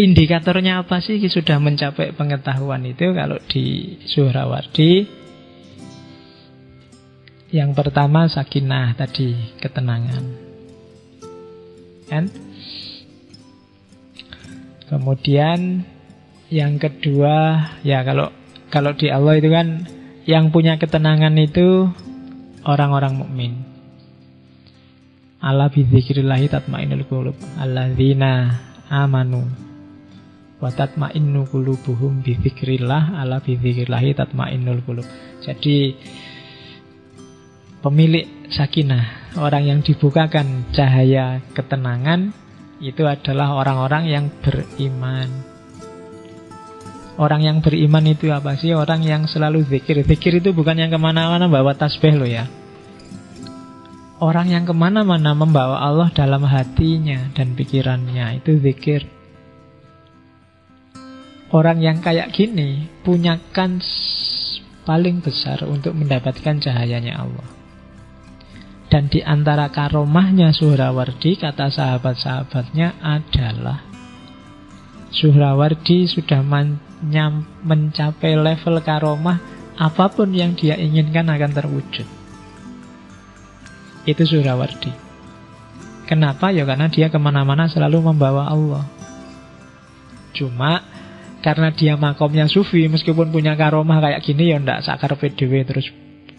indikatornya apa sih? Sudah mencapai pengetahuan itu kalau di Suhrawardi yang pertama sakinah tadi ketenangan. Kan? Kemudian yang kedua ya kalau kalau di Allah itu kan yang punya ketenangan itu orang-orang mukmin. Allah bidzikrillahi tatmainnul qulub. Alladzina amanu wa tatmainnu qulubuhum bi ala bi tatmainnul. Jadi pemilik sakinah, orang yang dibukakan cahaya ketenangan itu adalah orang-orang yang beriman. Orang yang beriman itu apa sih? Orang yang selalu zikir. Zikir itu bukan yang ke mana-mana bawa tasbih loh ya. Orang yang ke mana-mana membawa Allah dalam hatinya dan pikirannya itu zikir. Orang yang kayak gini punya kans paling besar untuk mendapatkan cahayanya Allah. Dan di antara karomahnya Suhrawardi, kata sahabat-sahabatnya adalah Suhrawardi sudah mencapai level karomah apa pun yang dia inginkan akan terwujud. Itu Suhrawardi. Kenapa? Ya karena dia ke mana-mana selalu membawa Allah. Cuma karena dia makomnya sufi meskipun punya karomah kayak gini ya ndak sakar PDW terus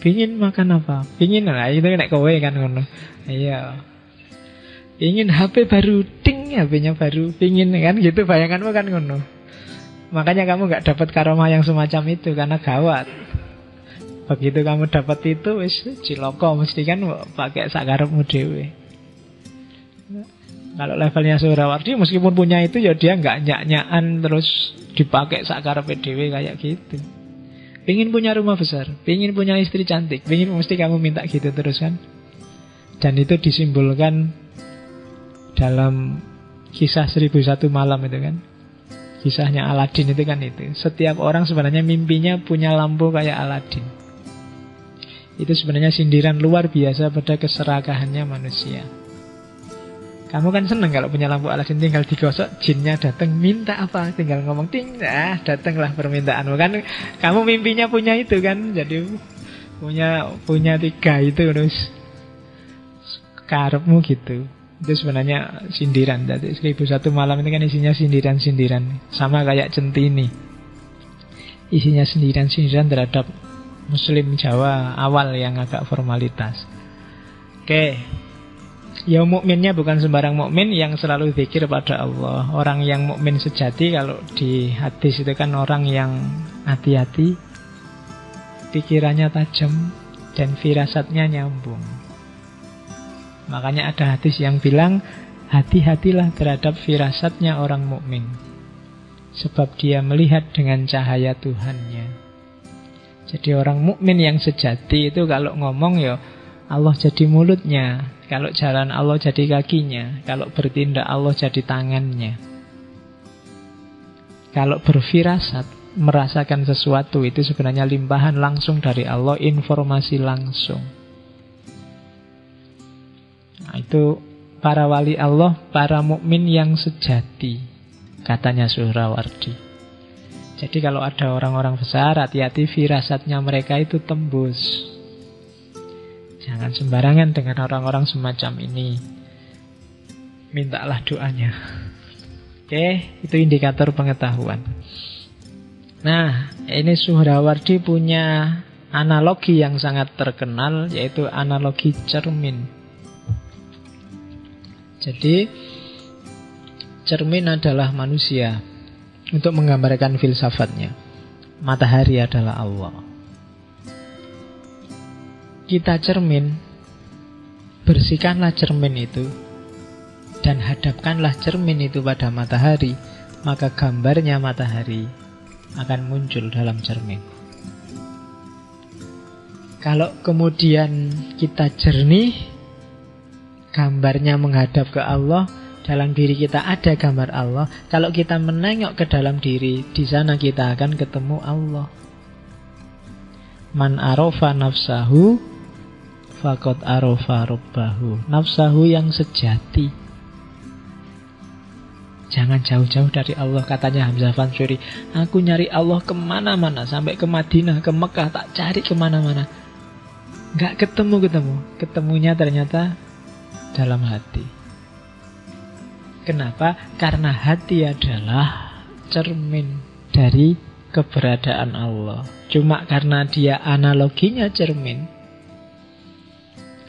pingin makan apa? Pingin lah itu nek kowe kan ngono. Iya. Ingin HP baru ting HP-nya baru pingin kan gitu bayanganmu kan ngono. Makanya kamu nggak dapat karomah yang semacam itu karena gawat. Begitu kamu dapat itu wis ciloko mesti kan pakai sakarepmu dewe kalau levelnya Surawardi meskipun punya itu ya dia nggak nyak-nyakan terus dipakai sakar PDW kayak gitu. Pingin punya rumah besar, pingin punya istri cantik, pingin mesti kamu minta gitu terus kan. Dan itu disimbolkan dalam kisah seribu satu malam itu kan. Kisahnya Aladin itu kan itu. Setiap orang sebenarnya mimpinya punya lampu kayak Aladin. Itu sebenarnya sindiran luar biasa pada keserakahannya manusia. Kamu kan seneng kalau punya lampu Aladin tinggal digosok, jinnya datang minta apa, tinggal ngomong ting, ah datanglah permintaanmu kan. Kamu mimpinya punya itu kan, jadi punya punya tiga itu terus karepmu gitu. Itu sebenarnya sindiran. Jadi seribu satu malam ini kan isinya sindiran-sindiran, sama kayak centini. Isinya sindiran-sindiran terhadap Muslim Jawa awal yang agak formalitas. Oke, Ya mukminnya bukan sembarang mukmin yang selalu zikir pada Allah. Orang yang mukmin sejati kalau di hadis itu kan orang yang hati-hati, pikirannya tajam dan firasatnya nyambung. Makanya ada hadis yang bilang hati-hatilah terhadap firasatnya orang mukmin. Sebab dia melihat dengan cahaya Tuhannya. Jadi orang mukmin yang sejati itu kalau ngomong ya Allah jadi mulutnya, kalau jalan Allah jadi kakinya, kalau bertindak Allah jadi tangannya. Kalau berfirasat, merasakan sesuatu itu sebenarnya limpahan langsung dari Allah, informasi langsung. Nah, itu para wali Allah, para mukmin yang sejati, katanya Suhrawardi. Jadi kalau ada orang-orang besar, hati-hati firasatnya mereka itu tembus. Jangan sembarangan dengan orang-orang semacam ini. Mintalah doanya. Oke, itu indikator pengetahuan. Nah, ini Suhrawardi punya analogi yang sangat terkenal yaitu analogi cermin. Jadi cermin adalah manusia untuk menggambarkan filsafatnya. Matahari adalah Allah kita cermin, bersihkanlah cermin itu dan hadapkanlah cermin itu pada matahari, maka gambarnya matahari akan muncul dalam cermin. Kalau kemudian kita jernih, gambarnya menghadap ke Allah, dalam diri kita ada gambar Allah. Kalau kita menengok ke dalam diri, di sana kita akan ketemu Allah. Man arofa nafsahu Fakot arofa robbahu Nafsahu yang sejati. Jangan jauh-jauh dari Allah Katanya Hamzah Fansuri Aku nyari Allah ke mana-mana Sampai ke Madinah, ke Mekah Tak cari ke mana-mana. Gak ketemu-ketemu Ketemunya ternyata dalam hati. Kenapa? Karena hati adalah cermin dari keberadaan Allah. Cuma karena dia analoginya cermin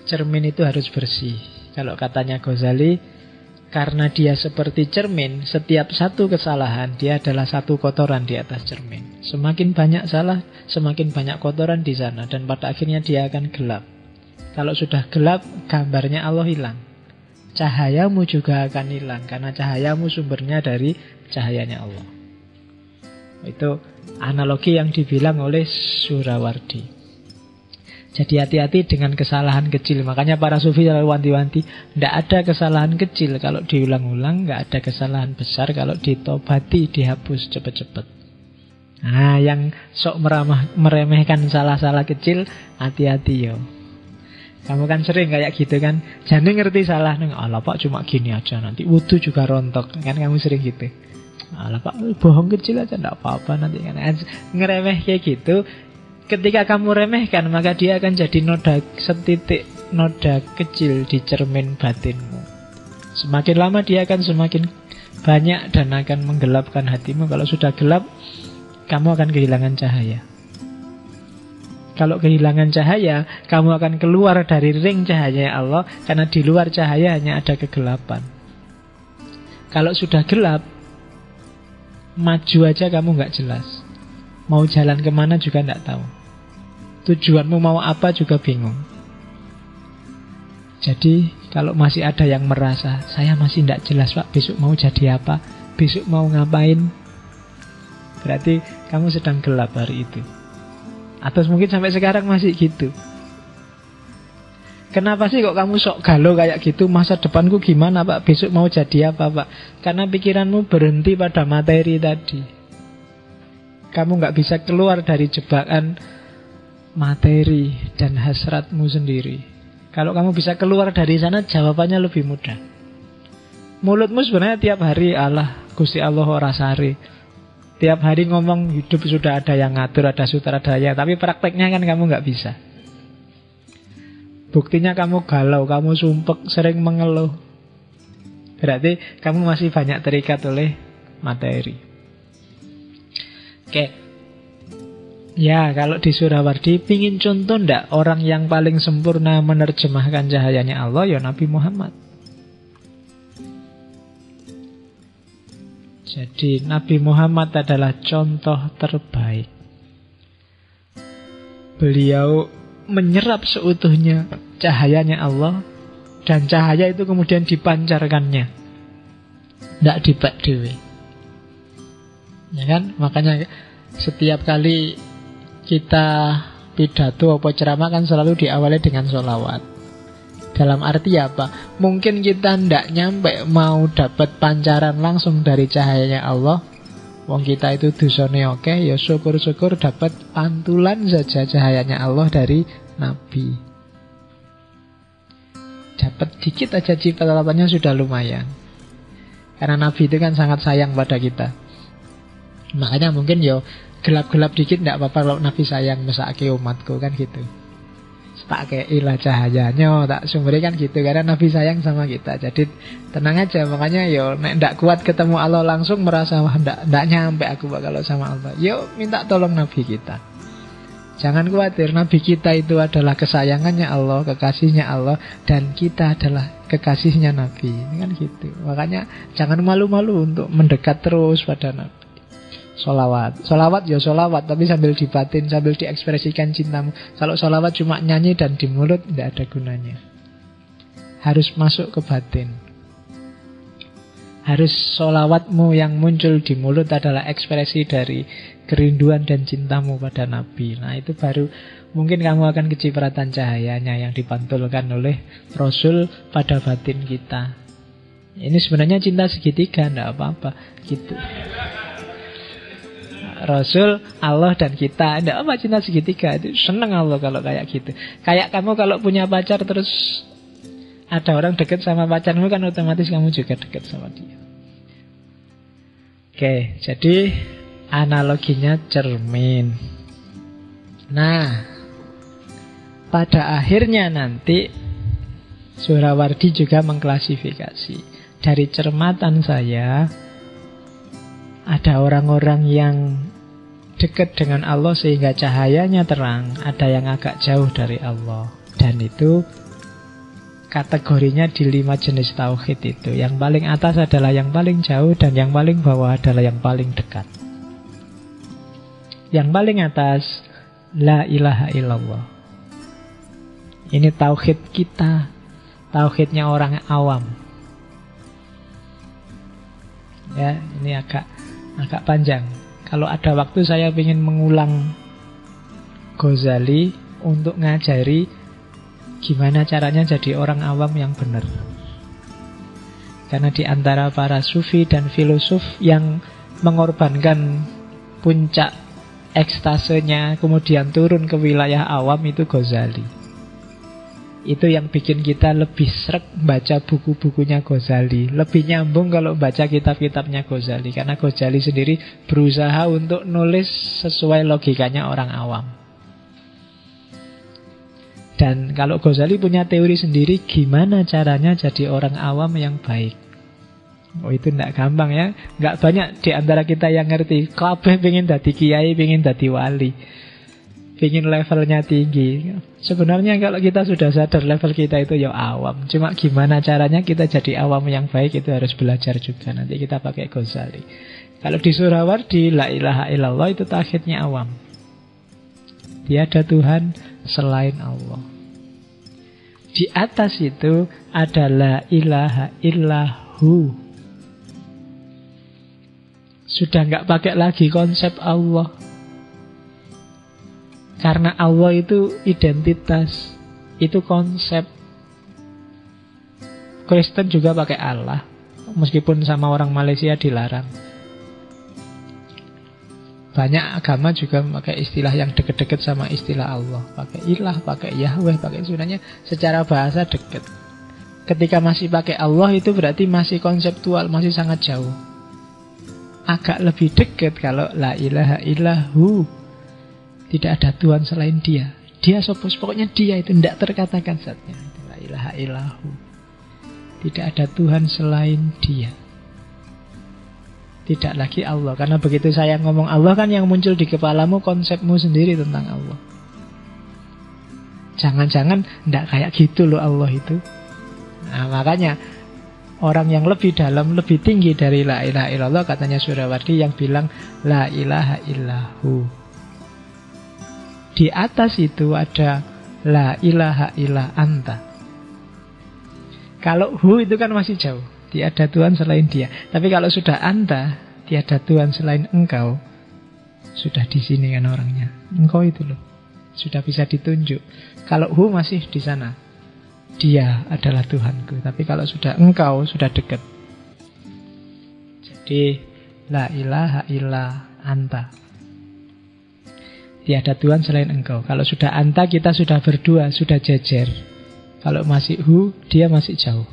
Cermin itu harus bersih Kalau katanya Ghazali karena dia seperti cermin, setiap satu kesalahan dia adalah satu kotoran di atas cermin. Semakin banyak salah, semakin banyak kotoran di sana dan pada akhirnya dia akan gelap. Kalau sudah gelap, gambarnya Allah hilang. Cahayamu juga akan hilang karena cahayamu sumbernya dari cahayanya Allah. Itu analogi yang dibilang oleh Surawardi. Jadi hati-hati dengan kesalahan kecil. Makanya para sufi selalu wanti-wanti, tidak ada kesalahan kecil. Kalau diulang-ulang, nggak ada kesalahan besar. Kalau ditobati, dihapus cepat-cepat. Nah, yang sok meramah, meremehkan salah-salah kecil, hati-hati yo. Kamu kan sering kayak gitu kan? Jadi ngerti salah neng Allah pak cuma gini aja. Nanti wudhu juga rontok. Kan kamu sering gitu. Allah pak bohong kecil aja Tidak apa-apa nanti. Kan? Ngeremeh kayak gitu Ketika kamu remehkan maka dia akan jadi noda setitik noda kecil di cermin batinmu. Semakin lama dia akan semakin banyak dan akan menggelapkan hatimu. Kalau sudah gelap, kamu akan kehilangan cahaya. Kalau kehilangan cahaya, kamu akan keluar dari ring cahaya Allah karena di luar cahaya hanya ada kegelapan. Kalau sudah gelap, maju aja kamu nggak jelas. Mau jalan ke mana juga nggak tahu. Tujuanmu mau apa juga bingung. Jadi kalau masih ada yang merasa Saya masih tidak jelas pak besok mau jadi apa? Besok mau ngapain? Berarti kamu sedang gelap hari itu. Atau mungkin sampai sekarang masih gitu. Kenapa sih kok kamu sok galau kayak gitu? Masa depanku gimana pak? Besok mau jadi apa pak? Karena pikiranmu berhenti pada materi tadi. Kamu nggak bisa keluar dari jebakan materi dan hasratmu sendiri. Kalau kamu bisa keluar dari sana, jawabannya lebih mudah. Mulutmu sebenarnya tiap hari Allah, Gusti Allah rasari. Tiap hari ngomong hidup sudah ada yang ngatur, ada sutradara, tapi prakteknya kan kamu nggak bisa. Buktinya kamu galau, kamu sumpek, sering mengeluh. Berarti kamu masih banyak terikat oleh materi. Oke, Ya, kalau di Surawardi pingin contoh ndak orang yang paling sempurna menerjemahkan cahayanya Allah ya Nabi Muhammad. Jadi Nabi Muhammad adalah contoh terbaik. Beliau menyerap seutuhnya cahayanya Allah dan cahaya itu kemudian dipancarkannya. Tidak dibak dewi. Ya kan? Makanya setiap kali kita pidato atau ceramah kan selalu diawali dengan sholawat. Dalam arti apa? Mungkin kita ndak nyampe mau dapat pancaran langsung dari cahayanya Allah. Wong kita itu dusone oke, ya syukur-syukur dapat pantulan saja cahayanya Allah dari Nabi. Dapat dikit aja ciptaannya sudah lumayan. Karena Nabi itu kan sangat sayang pada kita. Makanya mungkin yo gelap-gelap dikit tidak apa-apa kalau Nabi sayang mesake umatku kan gitu. Tak ilah cahayanya tak sumberi kan gitu karena Nabi sayang sama kita. Jadi tenang aja makanya yo nek ndak kuat ketemu Allah langsung merasa wah ndak ndak nyampe aku kalau sama Allah. Yuk minta tolong Nabi kita. Jangan khawatir Nabi kita itu adalah kesayangannya Allah kekasihnya Allah dan kita adalah kekasihnya Nabi. Ini kan gitu. Makanya jangan malu-malu untuk mendekat terus pada Nabi Solawat Solawat ya solawat Tapi sambil dibatin Sambil diekspresikan cintamu. Kalau solawat cuma nyanyi dan di mulut Tidak ada gunanya. Harus masuk ke batin. Harus solawatmu yang muncul di mulut Adalah ekspresi dari Kerinduan dan cintamu pada Nabi. Nah itu baru Mungkin kamu akan kecipratan cahayanya Yang dipantulkan oleh Rasul pada batin kita. Ini sebenarnya cinta segitiga Tidak apa-apa. Gitu Rasul, Allah dan kita. Tidak apa cinta segitiga itu seneng Allah kalau kayak gitu. Kayak kamu kalau punya pacar terus ada orang dekat sama pacarmu kan otomatis kamu juga dekat sama dia. Oke, jadi analoginya cermin. Nah, pada akhirnya nanti Surawardi juga mengklasifikasi. Dari cermatan saya, ada orang-orang yang dekat dengan Allah sehingga cahayanya terang, ada yang agak jauh dari Allah. Dan itu kategorinya di lima jenis tauhid itu. Yang paling atas adalah yang paling jauh dan yang paling bawah adalah yang paling dekat. Yang paling atas la ilaha illallah. Ini tauhid kita, tauhidnya orang awam. Ya, ini agak agak panjang. Kalau ada waktu saya ingin mengulang Ghazali untuk ngajari Gimana caranya jadi orang awam yang benar? Karena di antara para sufi dan filosof yang mengorbankan puncak ekstasenya kemudian turun ke wilayah awam itu Ghazali. Itu yang bikin kita lebih srek baca buku-bukunya Ghazali. Lebih nyambung kalau baca kitab-kitabnya Ghazali. Karena Ghazali sendiri berusaha untuk nulis sesuai logikanya orang awam. Dan kalau Ghazali punya teori sendiri gimana caranya jadi orang awam yang baik. Oh itu tidak gampang ya. Nggak banyak di antara kita yang ngerti. Kabeh pengen dadi kiai, pengen dadi wali. Pengen levelnya tinggi. Sebenarnya kalau kita sudah sadar level kita itu ya awam. Cuma gimana caranya kita jadi awam yang baik itu harus belajar juga. Nanti kita pakai Ghazali. Kalau di Surawardi, la ilaha illallah itu takhidnya awam. Tiada Tuhan selain Allah. Di atas itu adalah ilaha illahu. Sudah nggak pakai lagi konsep Allah. Karena Allah itu identitas, itu konsep. Kristen juga pakai Allah, meskipun sama orang Malaysia dilarang. Banyak agama juga pakai istilah yang deket-deket sama istilah Allah. Pakai ilah, pakai Yahweh, pakai sebenarnya secara bahasa deket. Ketika masih pakai Allah itu berarti masih konseptual, masih sangat jauh. Agak lebih dekat kalau la ilaha illahu. Tidak ada Tuhan selain dia. Dia sopos, pokoknya dia itu tidak terkatakan saatnya. La ilaha illahu. Tidak ada Tuhan selain dia. Tidak lagi Allah Karena begitu saya ngomong Allah kan yang muncul di kepalamu konsepmu sendiri tentang Allah Jangan-jangan tidak kayak gitu loh Allah itu Nah makanya Orang yang lebih dalam, lebih tinggi dari La ilaha illallah Katanya Surawardi yang bilang La ilaha illahu Di atas itu ada La ilaha illa anta Kalau hu itu kan masih jauh Tiada Tuhan selain dia. Tapi kalau sudah anta, tiada Tuhan selain engkau, sudah di sini kan orangnya. Engkau itu loh. Sudah bisa ditunjuk. Kalau hu masih di sana. Dia adalah Tuhanku. Tapi kalau sudah engkau, sudah dekat. Jadi, la ilaha illa anta. Tiada Tuhan selain engkau. Kalau sudah anta, kita sudah berdua, sudah jejer. Kalau masih hu, dia masih jauh.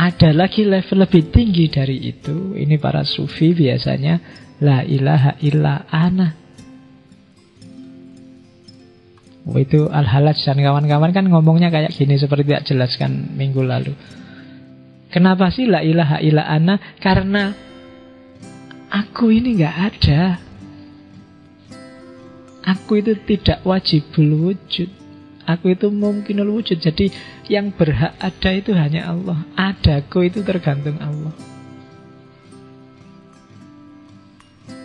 Ada lagi level lebih tinggi dari itu. Ini para sufi biasanya la ilaha illa ana. Oh, itu al-halaj dan kawan-kawan kan ngomongnya kayak gini seperti tidak jelaskan minggu lalu. Kenapa sih la ilaha illa ana? Karena aku ini nggak ada. Aku itu tidak wajib wujud. Aku itu mungkin wujud. Jadi yang berhak ada itu hanya Allah. Adaku itu tergantung Allah.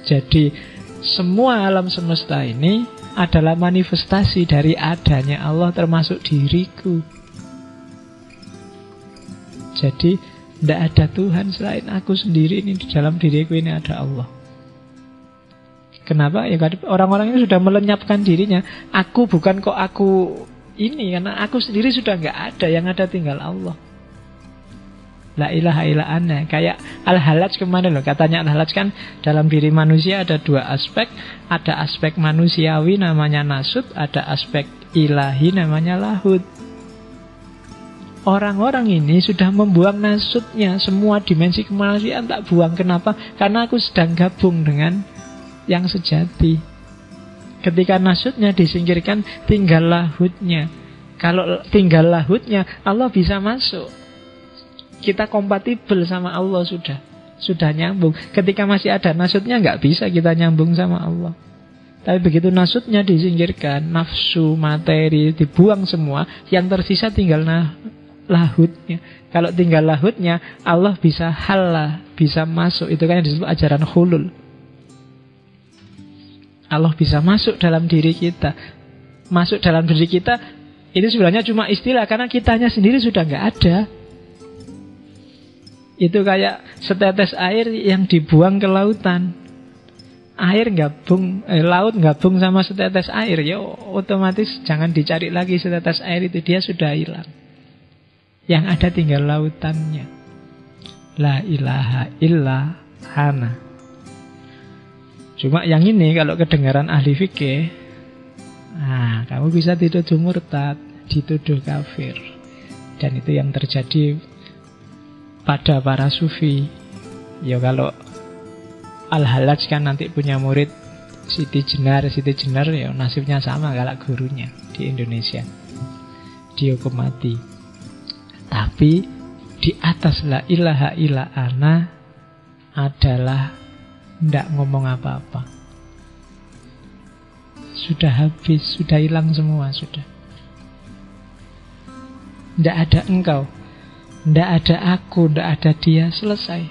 Jadi semua alam semesta ini adalah manifestasi dari adanya Allah termasuk diriku. Jadi tidak ada Tuhan selain aku sendiri ini di dalam diriku ini ada Allah. Kenapa? Ya orang-orang ini sudah melenyapkan dirinya. Aku bukan kok aku ini karena aku sendiri sudah nggak ada yang ada tinggal Allah. La ilaha illa anna Kayak Al-Halaj ke mana loh? Katanya Al-Halaj kan dalam diri manusia ada dua aspek. Ada aspek manusiawi namanya nasut Ada aspek ilahi namanya lahud Orang-orang ini sudah membuang nasutnya Semua dimensi kemanusiaan tak buang. Kenapa? Karena aku sedang gabung dengan yang sejati Ketika nasutnya disingkirkan Tinggal lahutnya Kalau tinggal lahutnya Allah bisa masuk Kita kompatibel sama Allah sudah Sudah nyambung Ketika masih ada nasutnya nggak bisa kita nyambung sama Allah tapi begitu nasutnya disingkirkan, nafsu, materi dibuang semua, yang tersisa tinggal nah, lahutnya. Kalau tinggal lahutnya, Allah bisa halah, bisa masuk. Itu kan disebut ajaran hulul. Allah bisa masuk dalam diri kita. Masuk dalam diri kita itu sebenarnya cuma istilah karena kitanya sendiri sudah nggak ada. Itu kayak setetes air yang dibuang ke lautan air gabung eh, laut gabung sama setetes air ya otomatis jangan dicari lagi setetes air itu dia sudah hilang yang ada tinggal lautannya la ilaha illa hana cuma yang ini kalau kedengaran ahli fikih nah kamu bisa dituduh murtad dituduh kafir dan itu yang terjadi pada para sufi ya kalau Al-Halaj kan nanti punya murid Siti Jenar, Siti Jenar ya nasibnya sama kalau gurunya di Indonesia. Dihukum mati. Tapi di atas la ilaha illa ana adalah tidak ngomong apa-apa. Sudah habis, sudah hilang semua, sudah. Tidak ada engkau, tidak ada aku, tidak ada dia, selesai.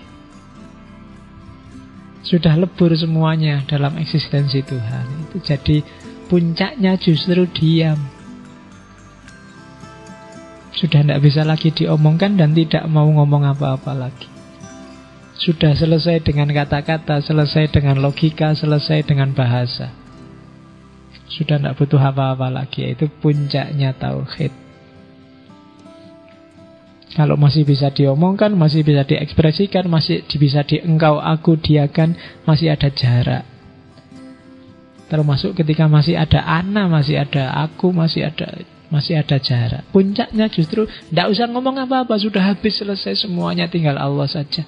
Sudah lebur semuanya dalam eksistensi Tuhan. Itu jadi puncaknya justru diam. Sudah tidak bisa lagi diomongkan dan tidak mau ngomong apa-apa lagi. Sudah selesai dengan kata-kata, selesai dengan logika, selesai dengan bahasa. Sudah tidak butuh apa-apa lagi. Itu puncaknya tauhid. Kalau masih bisa diomongkan, masih bisa diekspresikan, masih bisa diengkau aku diakan, masih ada jarak. Termasuk ketika masih ada ana, masih ada aku, masih ada masih ada jarak. Puncaknya justru tidak usah ngomong apa-apa, sudah habis selesai semuanya, tinggal Allah saja.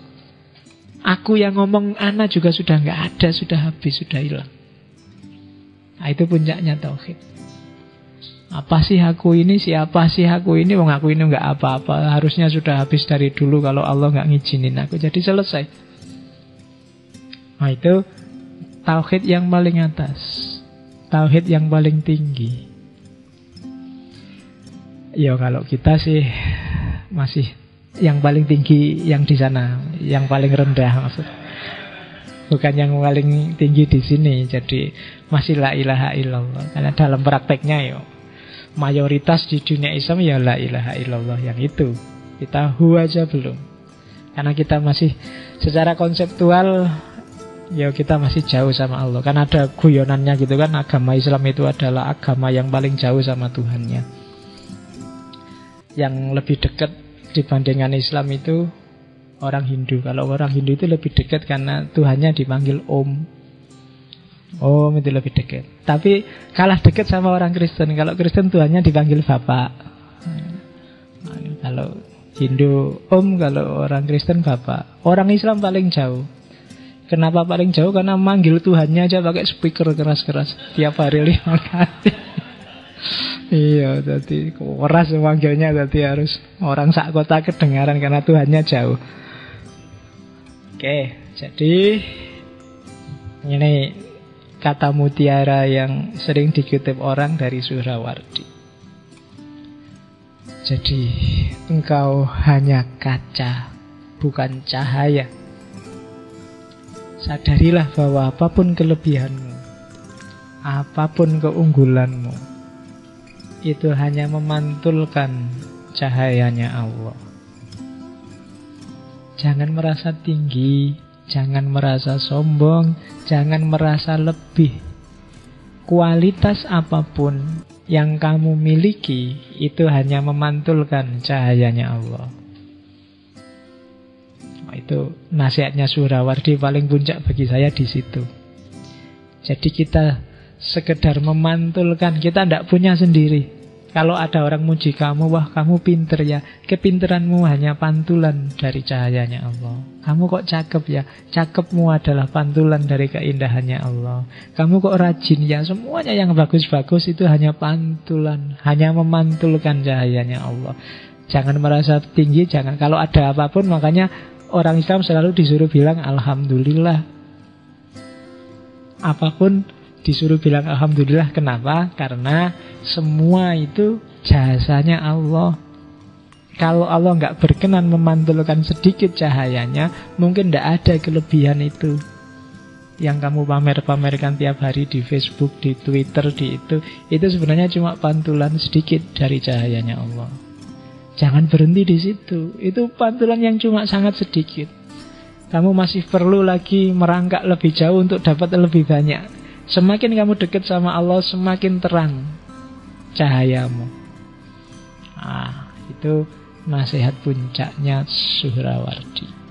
Aku yang ngomong ana juga sudah nggak ada, sudah habis, sudah hilang. Nah, itu puncaknya tauhid. Apa sih aku ini? Siapa sih aku ini? Wong aku ini nggak apa-apa. Harusnya sudah habis dari dulu kalau Allah nggak ngizinin aku. Jadi selesai. Nah itu tauhid yang paling atas. Tauhid yang paling tinggi. Ya kalau kita sih masih yang paling tinggi yang di sana, yang paling rendah maksud. Bukan yang paling tinggi di sini. Jadi masih la ilaha illallah. Karena dalam prakteknya ya mayoritas di dunia Islam ya la ilaha illallah yang itu. Kita hu aja belum. Karena kita masih secara konseptual ya kita masih jauh sama Allah. Kan ada guyonannya gitu kan agama Islam itu adalah agama yang paling jauh sama Tuhannya. Yang lebih dekat dibandingkan Islam itu orang Hindu. Kalau orang Hindu itu lebih dekat karena Tuhannya dipanggil Om. Oh, itu lebih dekat. Tapi kalah dekat sama orang Kristen. Kalau Kristen Tuhannya dipanggil Bapak. Nah, kalau Hindu Om, kalau orang Kristen Bapak. Orang Islam paling jauh. Kenapa paling jauh? Karena manggil Tuhannya aja pakai speaker keras-keras tiap hari lima kali. Iya, jadi keras manggilnya jadi harus orang sak kota kedengaran karena Tuhannya jauh. Oke, jadi ini kata mutiara yang sering dikutip orang dari Surawardi. Jadi engkau hanya kaca, bukan cahaya. Sadarilah bahwa apa pun kelebihanmu, apa pun keunggulanmu, itu hanya memantulkan cahayanya Allah. Jangan merasa tinggi, Jangan merasa sombong, jangan merasa lebih. Kualitas apa pun yang kamu miliki itu hanya memantulkan cahayanya Allah. Itu nasihatnya Surawardi paling puncak bagi saya di situ. Jadi kita sekedar memantulkan, kita tidak punya sendiri. Kalau ada orang muji kamu, wah kamu pinter ya. Kepinteranmu hanya pantulan dari cahayanya Allah. Kamu kok cakep ya. Cakepmu adalah pantulan dari keindahannya Allah. Kamu kok rajin ya. Semuanya yang bagus-bagus itu hanya pantulan. Hanya memantulkan cahayanya Allah. Jangan merasa tinggi, jangan. Kalau ada apa pun, makanya orang Islam selalu disuruh bilang Alhamdulillah. Apa pun disuruh bilang Alhamdulillah. Kenapa? Karena semua itu jasanya Allah. Kalau Allah nggak berkenan memantulkan sedikit cahayanya, mungkin tidak ada kelebihan itu. Yang kamu pamer-pamerkan tiap hari di Facebook, di Twitter, di itu, itu sebenarnya cuma pantulan sedikit dari cahayanya Allah. Jangan berhenti di situ. Itu pantulan yang cuma sangat sedikit. Kamu masih perlu lagi merangkak lebih jauh untuk dapat lebih banyak. Semakin kamu dekat sama Allah, semakin terang cahayamu. Ah, itu nasihat puncaknya Suhrawardi.